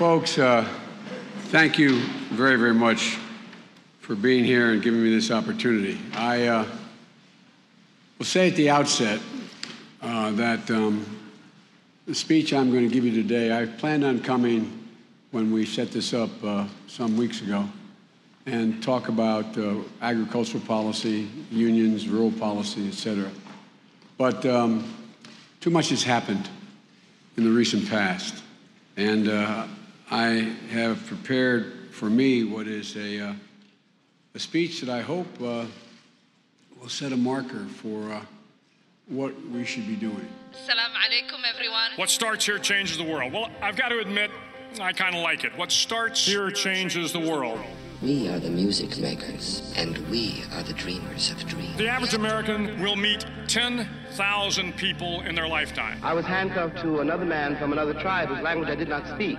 Folks, uh, thank you very, very much for being here and giving me this opportunity. I uh, will say at the outset uh, that um, the speech I'm going to give you today, I planned on coming when we set this up uh, some weeks ago and talk about uh, agricultural policy, unions, rural policy, et cetera. But um, too much has happened in the recent past. And uh, I have prepared for me what is a, uh, a speech that I hope uh, will set a marker for uh, what we should be doing. Salam alaikum, everyone. What starts here changes the world. Well, I've got to admit, I kind of like it. What starts here changes the world. We are the music makers, and we are the dreamers of dreams. The average American will meet 10,000 people in their lifetime. I was handcuffed to another man from another tribe whose language I did not speak.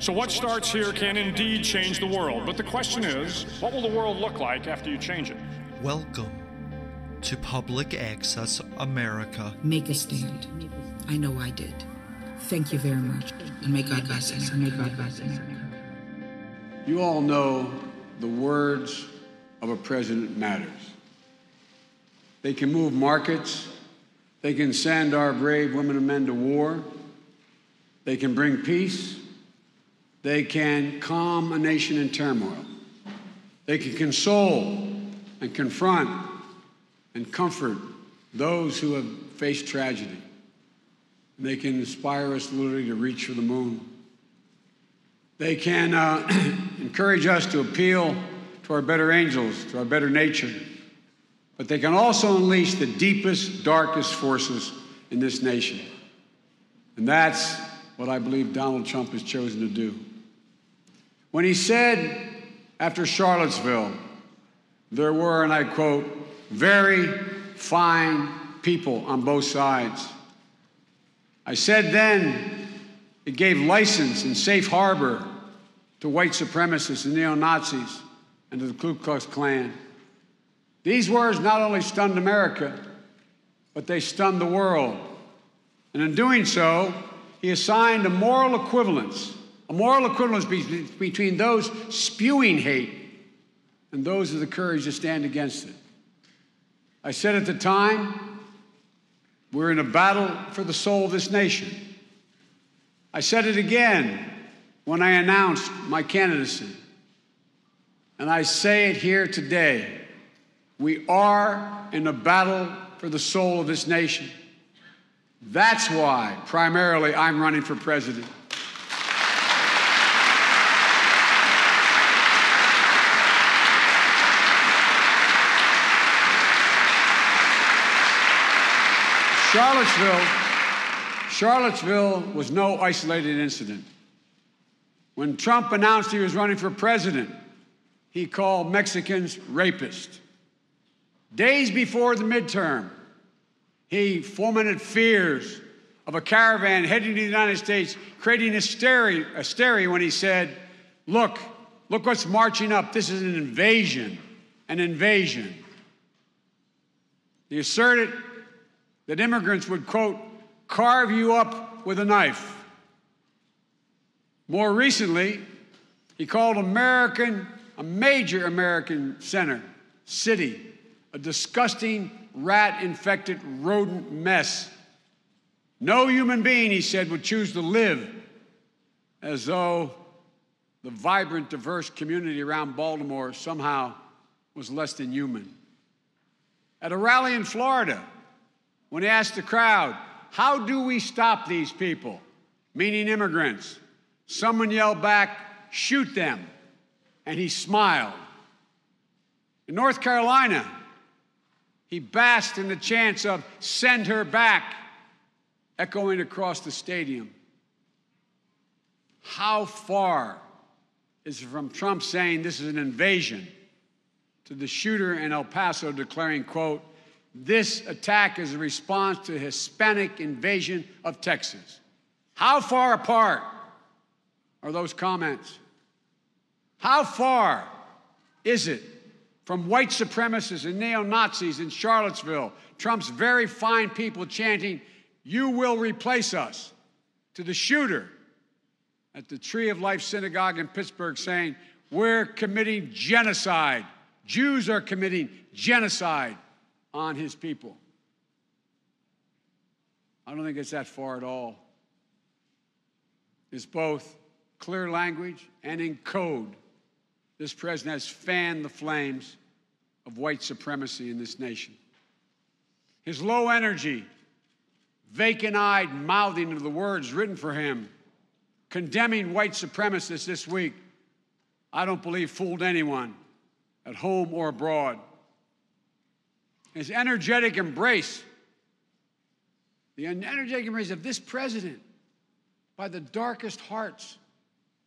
So what starts here can indeed change the world. But the question is, what will the world look like after you change it? Welcome to Public Access America. Make a stand. I know I did. Thank you very much. And may God bless us. And may God bless America. You all know the words of a president matters. They can move markets. They can send our brave women and men to war. They can bring peace. They can calm a nation in turmoil. They can console and confront and comfort those who have faced tragedy. They can inspire us literally to reach for the moon. They can uh, encourage us to appeal to our better angels, to our better nature. But they can also unleash the deepest, darkest forces in this nation. And that's what I believe Donald Trump has chosen to do. When he said after Charlottesville, there were, and I quote, very fine people on both sides. I said then it gave license and safe harbor to white supremacists and neo Nazis and to the Ku Klux Klan. These words not only stunned America, but they stunned the world. And in doing so, he assigned a moral equivalence, a moral equivalence be- between those spewing hate and those with the courage to stand against it. I said at the time, we're in a battle for the soul of this nation. I said it again when I announced my candidacy. And I say it here today. We are in a battle for the soul of this nation. That's why, primarily, I'm running for president. Charlottesville, Charlottesville was no isolated incident. When Trump announced he was running for president, he called Mexicans rapists. Days before the midterm, he fomented fears of a caravan heading to the United States, creating hysteria, hysteria when he said, Look, look what's marching up. This is an invasion. an invasion. He asserted that immigrants would, quote, carve you up with a knife. More recently, he called American, a major American center, city, a disgusting rat infected rodent mess. No human being, he said, would choose to live as though the vibrant, diverse community around Baltimore somehow was less than human. At a rally in Florida, when he asked the crowd, How do we stop these people? Meaning immigrants. Someone yelled back, Shoot them. And he smiled. In North Carolina, he basked in the chance of Send her back, echoing across the stadium. How far is it from Trump saying this is an invasion to the shooter in El Paso declaring, quote, this attack is a response to Hispanic invasion of Texas. How far apart are those comments? How far is it from white supremacists and neo Nazis in Charlottesville, Trump's very fine people chanting, You will replace us, to the shooter at the Tree of Life Synagogue in Pittsburgh saying, We're committing genocide. Jews are committing genocide on his people. I don't think it's that far at all. It's both clear language and in code. This president has fanned the flames of white supremacy in this nation. His low energy, vacant eyed mouthing of the words written for him, condemning white supremacists this week, I don't believe fooled anyone at home or abroad his energetic embrace, the energetic embrace of this president by the darkest hearts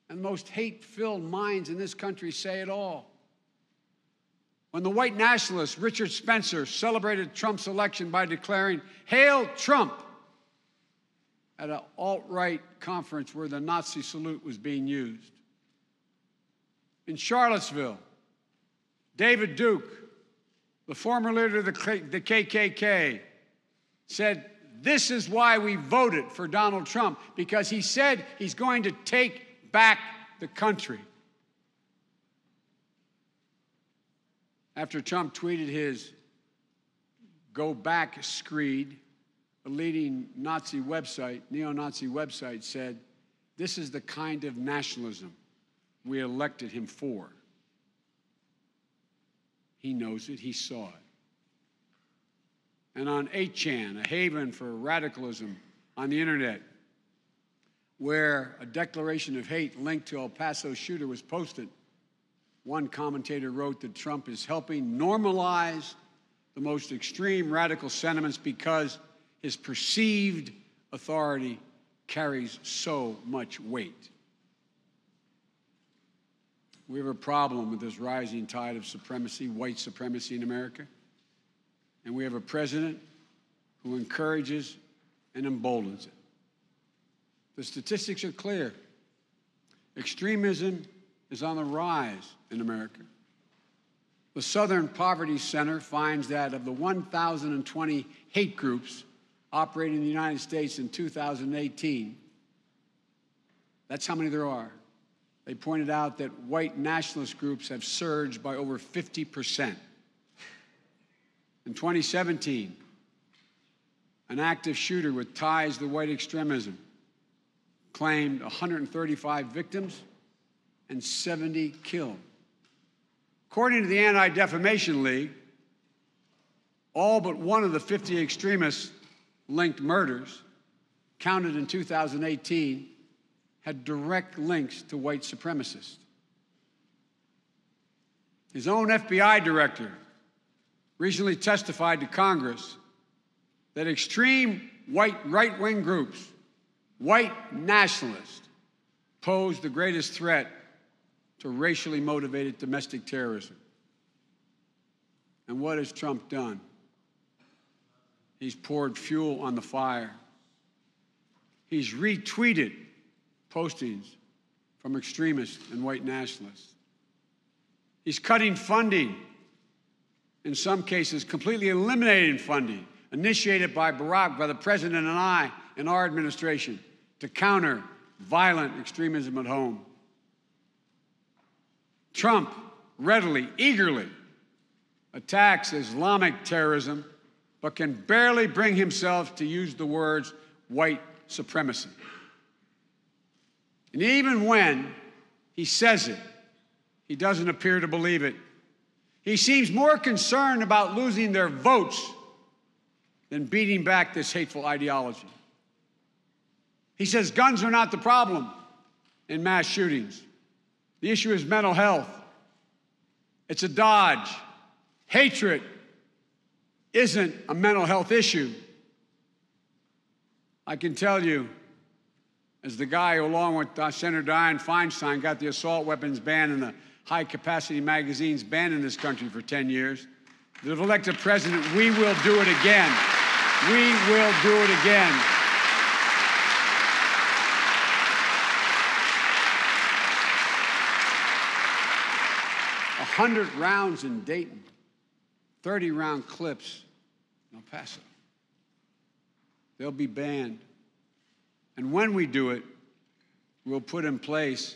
and most hate filled minds in this country say it all. When the white nationalist Richard Spencer celebrated Trump's election by declaring, Hail Trump, at an alt right conference where the Nazi salute was being used. In Charlottesville, David Duke, the former leader of the KKK, said, This is why we voted for Donald Trump, because he said he's going to take back the country. After Trump tweeted his Go Back screed, a leading Nazi website, neo Nazi website, said, This is the kind of nationalism we elected him for. He knows it, he saw it. And on 8chan, a haven for radicalism on the internet, where a declaration of hate linked to El Paso shooter was posted, one commentator wrote that Trump is helping normalize the most extreme radical sentiments because his perceived authority carries so much weight. We have a problem with this rising tide of supremacy, white supremacy in America. And we have a president who encourages and emboldens it. The statistics are clear. Extremism is on the rise in America. The Southern Poverty Center finds that of the 1,020 hate groups operating in the United States in 2018, that's how many there are. They pointed out that white nationalist groups have surged by over 50%. In 2017, an active shooter with ties to white extremism claimed 135 victims and 70 killed. According to the Anti Defamation League, all but one of the 50 extremist linked murders counted in 2018 had direct links to white supremacists. His own FBI director recently testified to Congress that extreme white right wing groups, white nationalists, pose the greatest threat to racially motivated domestic terrorism. And what has Trump done? He's poured fuel on the fire. He's retweeted postings from extremists and white nationalists. He's cutting funding in some cases, completely eliminating funding initiated by Barack, by the president, and I in our administration to counter violent extremism at home. Trump readily, eagerly attacks Islamic terrorism, but can barely bring himself to use the words white supremacy. And even when he says it, he doesn't appear to believe it. He seems more concerned about losing their votes than beating back this hateful ideology. He says guns are not the problem in mass shootings. The issue is mental health. It's a dodge. Hatred isn't a mental health issue. I can tell you, as the guy who, along with uh, Senator Dianne Feinstein, got the assault weapons ban and the high capacity magazines banned in this country for 10 years, if elected president, we will do it again. We will do it again. A hundred rounds in Dayton, 30 round clips in El Paso. They'll be banned. And when we do it, we'll put in place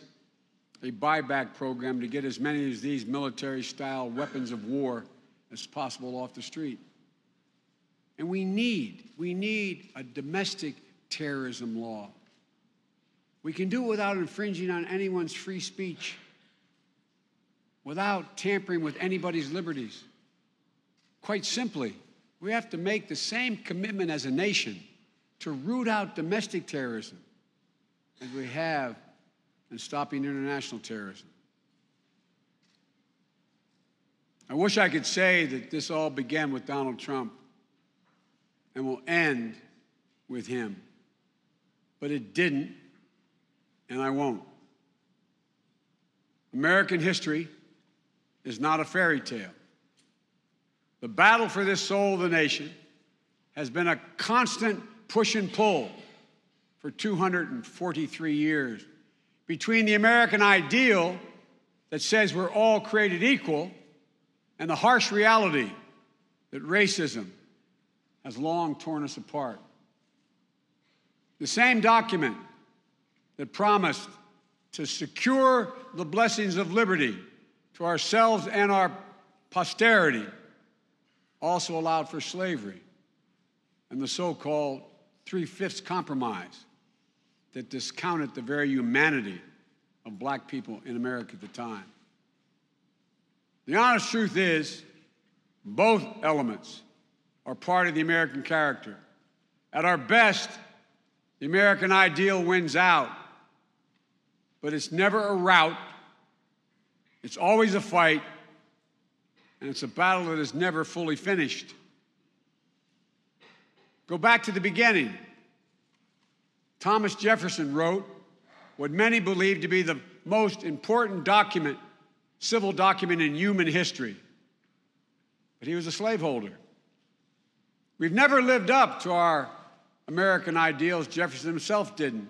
a buyback program to get as many of these military style weapons of war as possible off the street. And we need, we need a domestic terrorism law. We can do it without infringing on anyone's free speech, without tampering with anybody's liberties. Quite simply, we have to make the same commitment as a nation to root out domestic terrorism as we have in stopping international terrorism. I wish I could say that this all began with Donald Trump and will end with him. But it didn't, and I won't. American history is not a fairy tale. The battle for this soul of the nation has been a constant push and pull for 243 years between the American ideal that says we're all created equal and the harsh reality that racism has long torn us apart. The same document that promised to secure the blessings of liberty to ourselves and our posterity also allowed for slavery and the so called Three Fifths Compromise that discounted the very humanity of black people in America at the time. The honest truth is, both elements are part of the American character. At our best, the American ideal wins out, but it's never a rout, it's always a fight, and it's a battle that is never fully finished. Go back to the beginning. Thomas Jefferson wrote what many believe to be the most important document, civil document in human history. But he was a slaveholder. We've never lived up to our American ideals. Jefferson himself didn't.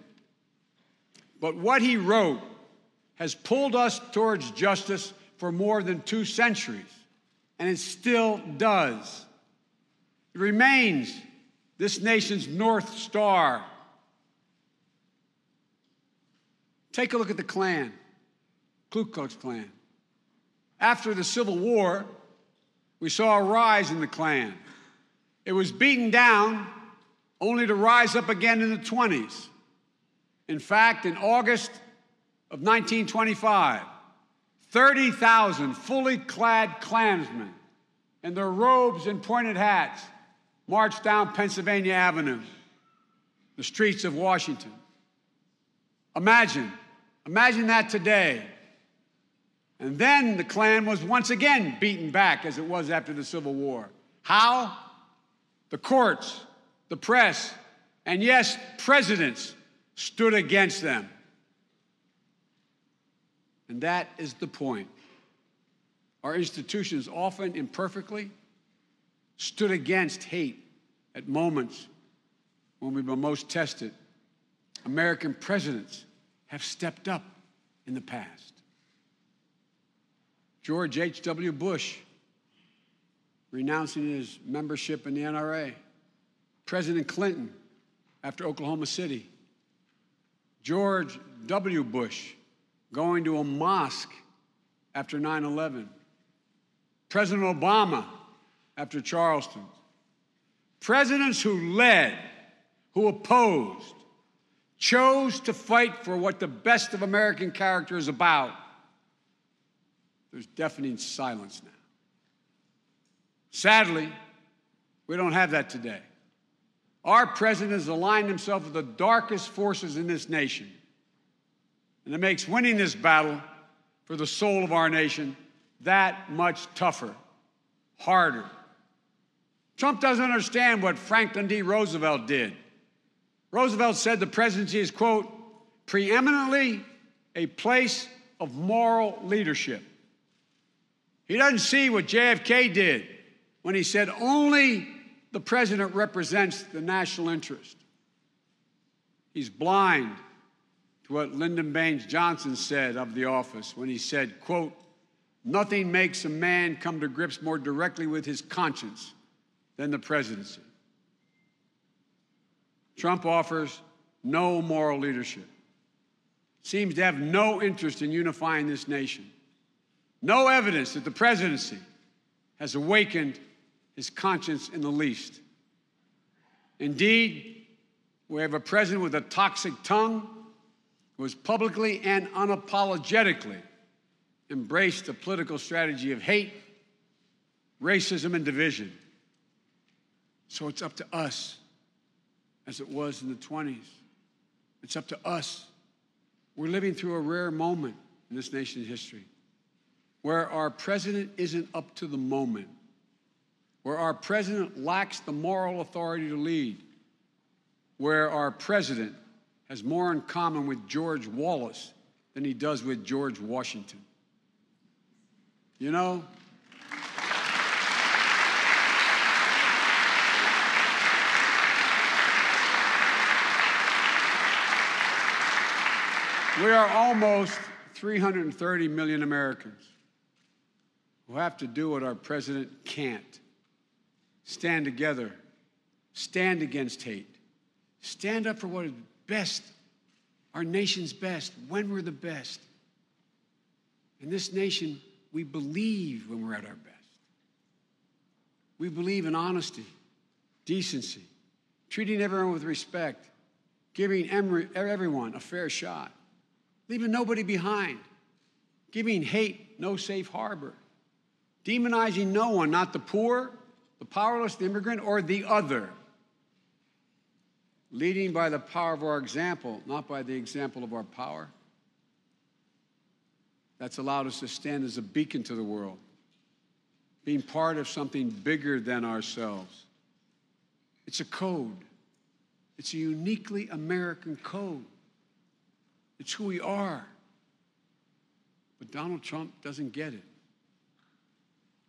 But what he wrote has pulled us towards justice for more than two centuries, and it still does. It remains this nation's North Star Take a look at the Klan, Ku Klux Klan. After the Civil War, we saw a rise in the Klan. It was beaten down only to rise up again in the 20s. In fact, in August of 1925, 30,000 fully clad Klansmen in their robes and pointed hats marched down Pennsylvania Avenue, the streets of Washington. Imagine Imagine that today. And then the Klan was once again beaten back as it was after the Civil War. How? The courts, the press, and yes, presidents stood against them. And that is the point. Our institutions, often imperfectly, stood against hate at moments when we were most tested. American presidents have stepped up in the past. George H.W. Bush renouncing his membership in the NRA. President Clinton after Oklahoma City. George W. Bush going to a mosque after 9 11. President Obama after Charleston. Presidents who led, who opposed, chose to fight for what the best of American character is about. There's deafening silence now. Sadly, we don't have that today. Our president has aligned himself with the darkest forces in this nation. And it makes winning this battle for the soul of our nation that much tougher, harder. Trump doesn't understand what Franklin D. Roosevelt did. Roosevelt said the presidency is, quote, preeminently a place of moral leadership. He doesn't see what JFK did when he said only the president represents the national interest. He's blind to what Lyndon Baines Johnson said of the office when he said, quote, nothing makes a man come to grips more directly with his conscience than the presidency. Trump offers no moral leadership, seems to have no interest in unifying this nation. No evidence that the presidency has awakened his conscience in the least. Indeed, we have a president with a toxic tongue who has publicly and unapologetically embraced the political strategy of hate, racism, and division. So it's up to us, as it was in the 20s. It's up to us. We're living through a rare moment in this nation's history where our president isn't up to the moment, where our president lacks the moral authority to lead, where our president has more in common with George Wallace than he does with George Washington. You know, we are almost 330 million Americans who have to do what our president can't stand together, stand against hate, stand up for what is best, our nation's best, when we're the best. In this nation, we believe when we're at our best. We believe in honesty, decency, treating everyone with respect, giving everyone a fair shot, leaving nobody behind, giving hate no safe harbor, demonizing no one, not the poor, the powerless, the immigrant, or the other. Leading by the power of our example, not by the example of our power. That's allowed us to stand as a beacon to the world, being part of something bigger than ourselves. It's a code, it's a uniquely American code. It's who we are. But Donald Trump doesn't get it.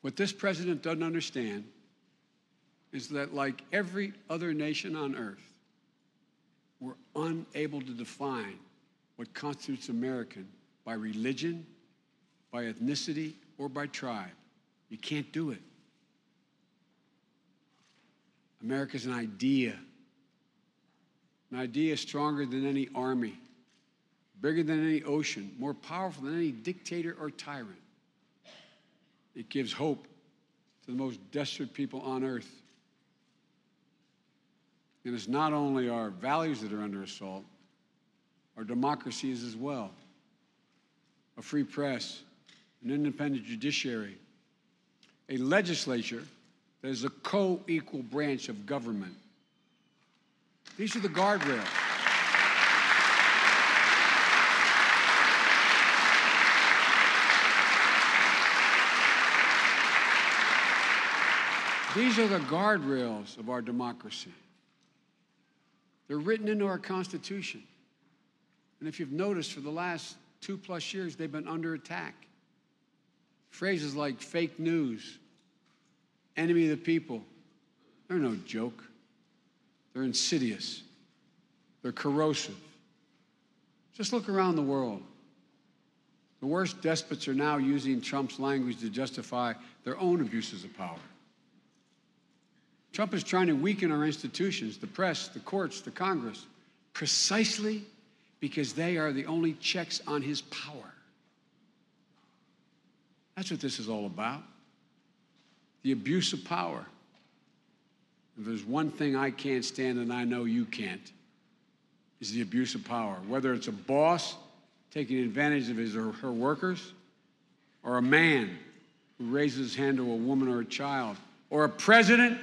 What this president doesn't understand is that, like every other nation on earth, we're unable to define what constitutes American by religion, by ethnicity, or by tribe. You can't do it. America's an idea. An idea stronger than any army, bigger than any ocean, more powerful than any dictator or tyrant. It gives hope to the most desperate people on earth. And it's not only our values that are under assault, our democracies as well. A free press, an independent judiciary, a legislature that is a co equal branch of government. These are the guardrails. These are the guardrails of our democracy. They're written into our Constitution. And if you've noticed, for the last two plus years, they've been under attack. Phrases like fake news, enemy of the people, they're no joke. They're insidious, they're corrosive. Just look around the world. The worst despots are now using Trump's language to justify their own abuses of power. Trump is trying to weaken our institutions, the press, the courts, the Congress, precisely because they are the only checks on his power. That's what this is all about the abuse of power. If there's one thing I can't stand and I know you can't, is the abuse of power. Whether it's a boss taking advantage of his or her workers, or a man who raises his hand to a woman or a child, or a president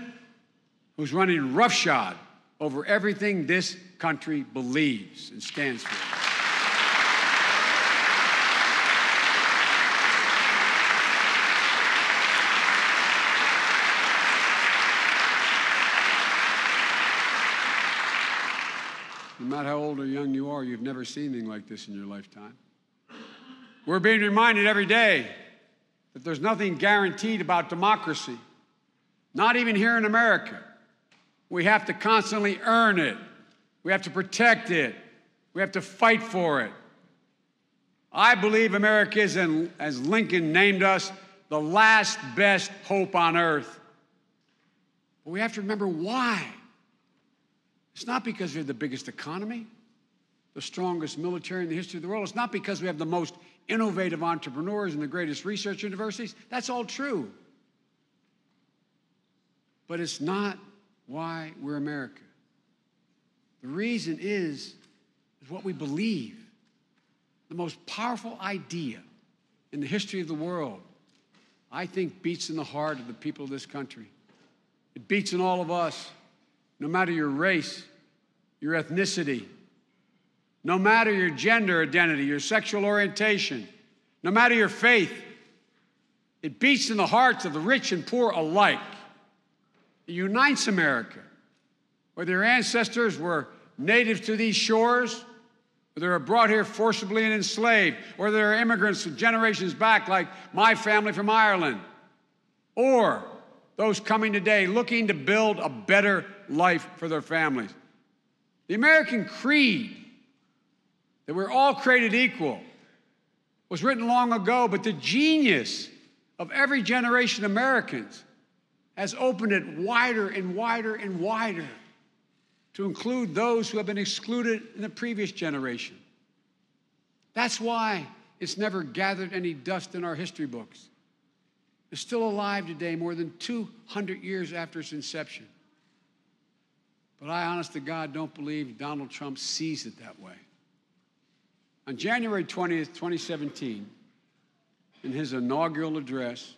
who's running roughshod over everything this country believes and stands for. No matter how old or young you are, you've never seen anything like this in your lifetime. We're being reminded every day that there's nothing guaranteed about democracy, not even here in America. We have to constantly earn it, we have to protect it, we have to fight for it. I believe America is, in, as Lincoln named us, the last best hope on earth. But we have to remember why. It's not because we have the biggest economy, the strongest military in the history of the world. It's not because we have the most innovative entrepreneurs and the greatest research universities. That's all true. But it's not why we're America. The reason is, is what we believe. The most powerful idea in the history of the world, I think, beats in the heart of the people of this country. It beats in all of us no matter your race, your ethnicity, no matter your gender identity, your sexual orientation, no matter your faith. It beats in the hearts of the rich and poor alike. It unites America. Whether your ancestors were natives to these shores, or they were brought here forcibly and enslaved, or they're immigrants from generations back, like my family from Ireland, or those coming today looking to build a better life for their families. The American creed that we're all created equal was written long ago, but the genius of every generation of Americans has opened it wider and wider and wider to include those who have been excluded in the previous generation. That's why it's never gathered any dust in our history books It's still alive today, more than 200 years after its inception. But I, honest to God, don't believe Donald Trump sees it that way. On January 20th, 2017, in his inaugural address,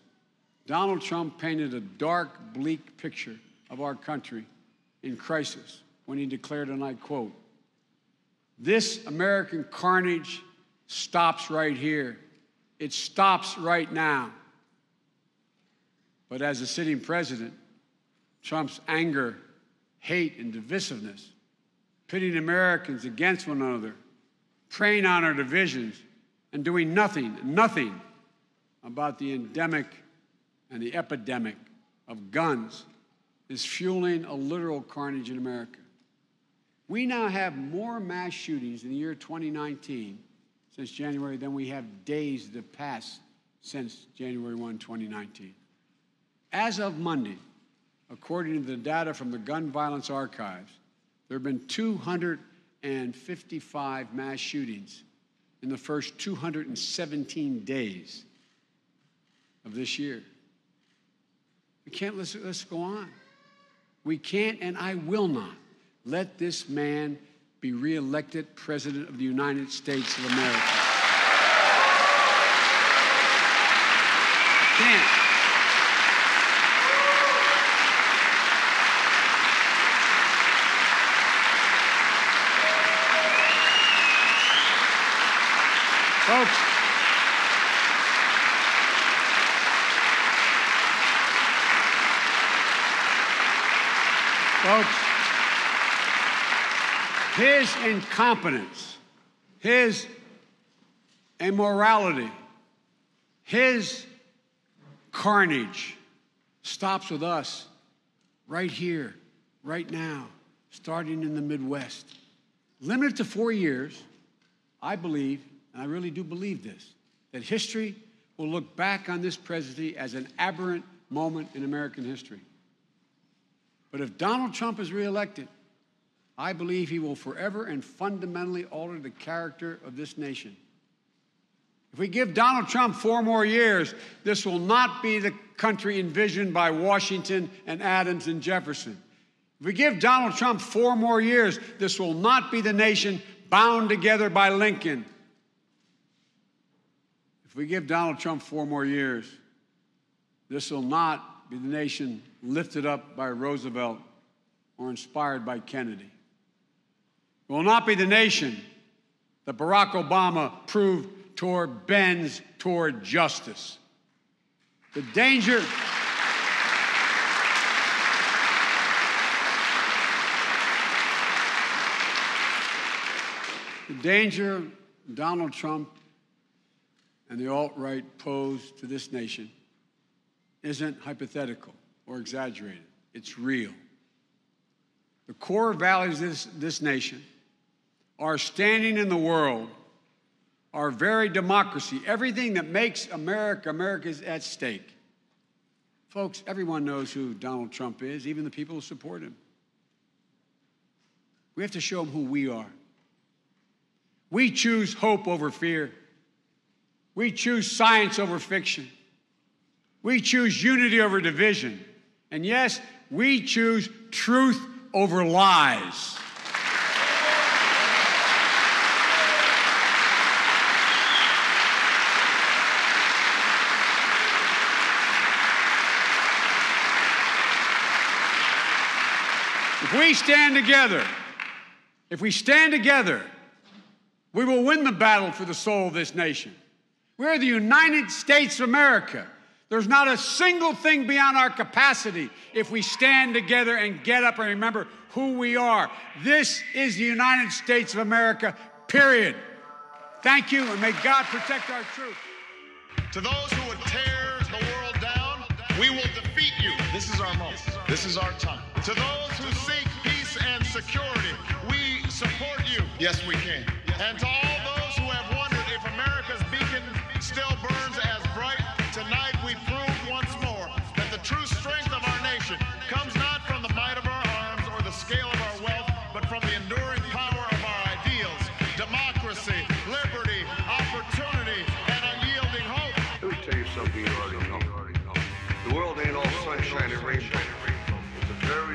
Donald Trump painted a dark, bleak picture of our country in crisis when he declared, and I quote, This American carnage stops right here. It stops right now. But as a sitting president, Trump's anger, hate, and divisiveness, pitting Americans against one another, preying on our divisions, and doing nothing, nothing about the endemic and the epidemic of guns is fueling a literal carnage in America. We now have more mass shootings in the year 2019 since January than we have days that passed since January 1, 2019. As of Monday, according to the data from the Gun Violence Archives, there have been 255 mass shootings in the first 217 days of this year. We can't let this go on. We can't, and I will not, let this man be reelected President of the United States of America. I can't. Folks, folks, his incompetence, his immorality, his carnage stops with us right here, right now, starting in the Midwest. Limited to four years, I believe and I really do believe this, that history will look back on this presidency as an aberrant moment in American history. But if Donald Trump is reelected, I believe he will forever and fundamentally alter the character of this nation. If we give Donald Trump four more years, this will not be the country envisioned by Washington and Adams and Jefferson. If we give Donald Trump four more years, this will not be the nation bound together by Lincoln. If we give Donald Trump four more years, this will not be the nation lifted up by Roosevelt or inspired by Kennedy. It will not be the nation that Barack Obama proved toward bends toward justice. The danger. The danger Donald Trump and the alt right pose to this nation isn't hypothetical or exaggerated, it's real. The core values of this, this nation are standing in the world, our very democracy, everything that makes America America is at stake. Folks, everyone knows who Donald Trump is, even the people who support him. We have to show them who we are. We choose hope over fear. We choose science over fiction. We choose unity over division. And yes, we choose truth over lies. If we stand together, if we stand together, we will win the battle for the soul of this nation. We're the United States of America. There's not a single thing beyond our capacity if we stand together and get up and remember who we are. This is the United States of America, period. Thank you, and may God protect our troops. To those who would tear the world down, we will defeat you. This is our moment. This is our time. To those Yes, we can. And to all those who have wondered if America's beacon still burns as bright, tonight we prove once more that the true strength of our nation comes not from the might of our arms or the scale of our wealth, but from the enduring power of our ideals democracy, liberty, opportunity, and unyielding hope. Let me tell you something you already know. The world ain't all sunshine and rainbow. It's a very mean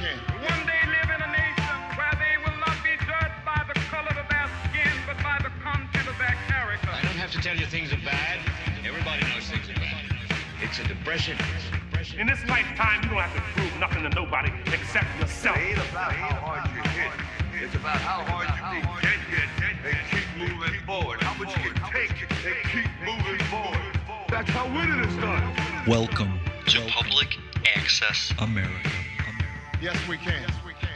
Tell you things are bad. Everybody knows things are bad. It's a depression. In this lifetime, you don't have to prove nothing to nobody except yourself. It ain't about how hard you hit. It's about how hard you can get hit and keep moving forward. How much you can take and keep moving forward. That's how winning is done. Welcome to Public Access America. Yes, we can.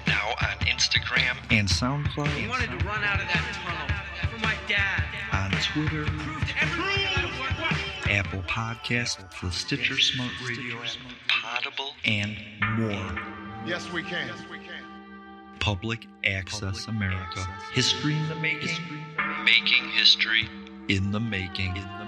Now on Instagram and He SoundCloud, wanted to run out of that tunnel for my dad. On Twitter, Prove to everyone what Apple Podcasts, the Stitcher Smart Radio app, Potable, and more. Yes, we can. Yes, we can. Public Access America. History in the making. Making history in the making. In the